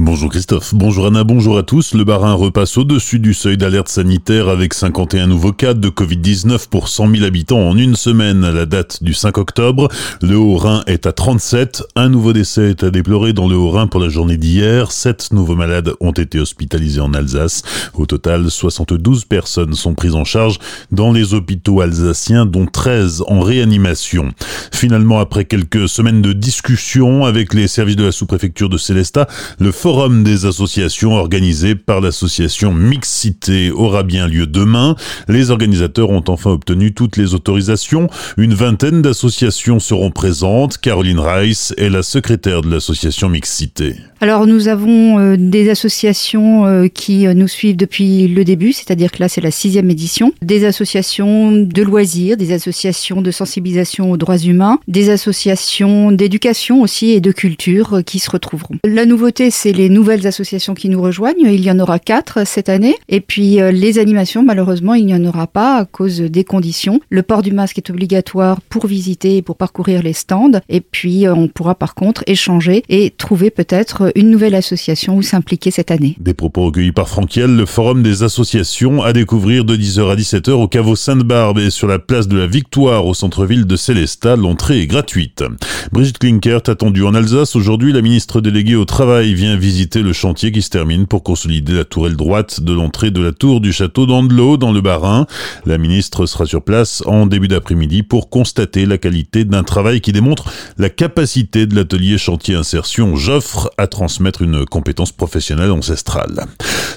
Bonjour Christophe, bonjour Anna, bonjour à tous. Le Bas-Rhin repasse au-dessus du seuil d'alerte sanitaire avec 51 nouveaux cas de Covid-19 pour 100 000 habitants en une semaine à la date du 5 octobre. Le Haut-Rhin est à 37. Un nouveau décès est à déplorer dans le Haut-Rhin pour la journée d'hier. Sept nouveaux malades ont été hospitalisés en Alsace. Au total, 72 personnes sont prises en charge dans les hôpitaux alsaciens, dont 13 en réanimation. Finalement, après quelques semaines de discussion avec les services de la sous-préfecture de Célestat, le forum des associations organisé par l'association Mixité aura bien lieu demain. Les organisateurs ont enfin obtenu toutes les autorisations. Une vingtaine d'associations seront présentes. Caroline Rice est la secrétaire de l'association Mixité. Alors nous avons euh, des associations euh, qui euh, nous suivent depuis le début, c'est-à-dire que là c'est la sixième édition. Des associations de loisirs, des associations de sensibilisation aux droits humains, des associations d'éducation aussi et de culture qui se retrouveront. La nouveauté c'est les nouvelles associations qui nous rejoignent. Il y en aura quatre cette année. Et puis euh, les animations, malheureusement, il n'y en aura pas à cause des conditions. Le port du masque est obligatoire pour visiter et pour parcourir les stands. Et puis euh, on pourra par contre échanger et trouver peut-être une nouvelle association où s'impliquer cette année. Des propos recueillis par Franquiel, le forum des associations à découvrir de 10h à 17h au caveau Sainte-Barbe et sur la place de la Victoire au centre-ville de Célestat. L'entrée est gratuite. Brigitte Klinkert attendue en Alsace. Aujourd'hui, la ministre déléguée au travail vient visiter le chantier qui se termine pour consolider la tourelle droite de l'entrée de la tour du château d'Andelot dans le Bas-Rhin. La ministre sera sur place en début d'après-midi pour constater la qualité d'un travail qui démontre la capacité de l'atelier chantier insertion Joffre à transmettre une compétence professionnelle ancestrale.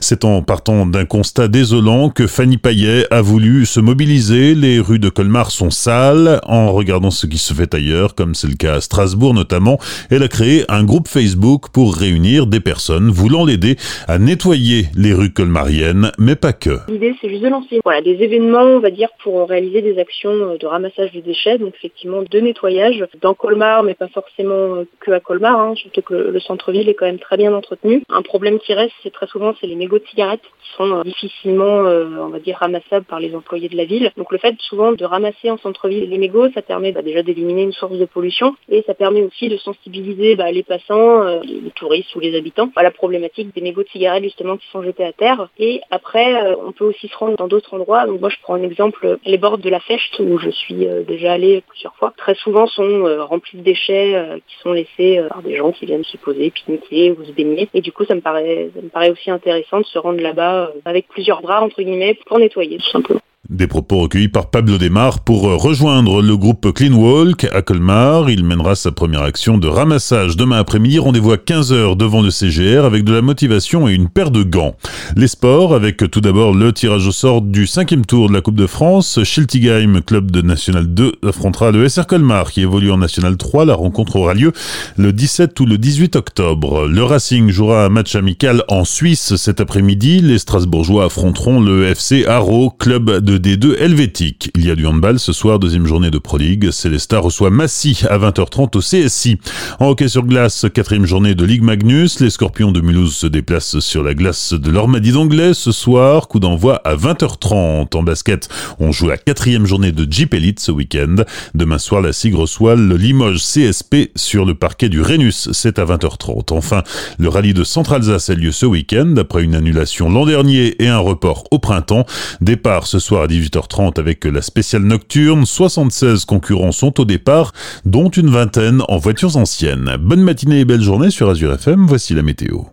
C'est en partant d'un constat désolant que Fanny Payet a voulu se mobiliser. Les rues de Colmar sont sales. En regardant ce qui se fait ailleurs, comme c'est le cas à Strasbourg notamment, elle a créé un groupe Facebook pour réunir des personnes voulant l'aider à nettoyer les rues colmariennes, mais pas que. L'idée, c'est juste de lancer voilà, des événements, on va dire, pour réaliser des actions euh, de ramassage de déchets, donc effectivement de nettoyage dans Colmar, mais pas forcément euh, que à Colmar, hein, surtout que le centre-ville est quand même très bien entretenu. Un problème qui reste, c'est très souvent, c'est les de cigarettes qui sont euh, difficilement, on va dire, ramassables par les employés de la ville. Donc le fait souvent de ramasser en centre-ville les mégots, ça permet bah, déjà d'éliminer une source de pollution et ça permet aussi de sensibiliser bah, les passants, les touristes ou les habitants à la problématique des mégots de cigarettes justement qui sont jetés à terre. Et après, euh, on peut aussi se rendre dans d'autres endroits. Donc moi, je prends un exemple, les bords de la Fechte où je suis euh, déjà allée plusieurs fois. Très souvent sont euh, remplis de déchets qui sont laissés par des gens qui viennent se poser, pique-niquer ou se baigner. Et du coup, ça me paraît, ça me paraît aussi intéressant de se rendre là-bas avec plusieurs bras entre guillemets pour nettoyer tout simplement. Des propos recueillis par Pablo Desmar pour rejoindre le groupe Clean Walk à Colmar. Il mènera sa première action de ramassage demain après-midi. Rendez-vous à 15h devant le CGR avec de la motivation et une paire de gants. Les sports avec tout d'abord le tirage au sort du cinquième tour de la Coupe de France. Schiltigheim, club de National 2, affrontera le SR Colmar qui évolue en National 3. La rencontre aura lieu le 17 ou le 18 octobre. Le Racing jouera un match amical en Suisse cet après-midi. Les Strasbourgeois affronteront le FC Haro, club de des deux helvétiques. Il y a du handball ce soir, deuxième journée de Pro League. Reçoit Massy à 20h30 au CSI. En hockey sur glace, quatrième journée de Ligue Magnus. Les Scorpions de Mulhouse se déplacent sur la glace de l'Ormadie d'Anglais ce soir. Coup d'envoi à 20h30. En basket, on joue la quatrième journée de Jeep Elite ce week-end. Demain soir, la SIG reçoit le Limoges CSP sur le parquet du Rhenus. C'est à 20h30. Enfin, le rallye de Centre-Alsace a lieu ce week-end après une annulation l'an dernier et un report au printemps. Départ ce soir à 18h30 avec la spéciale nocturne. 76 concurrents sont au départ, dont une vingtaine en voitures anciennes. Bonne matinée et belle journée sur Azure FM, voici la météo.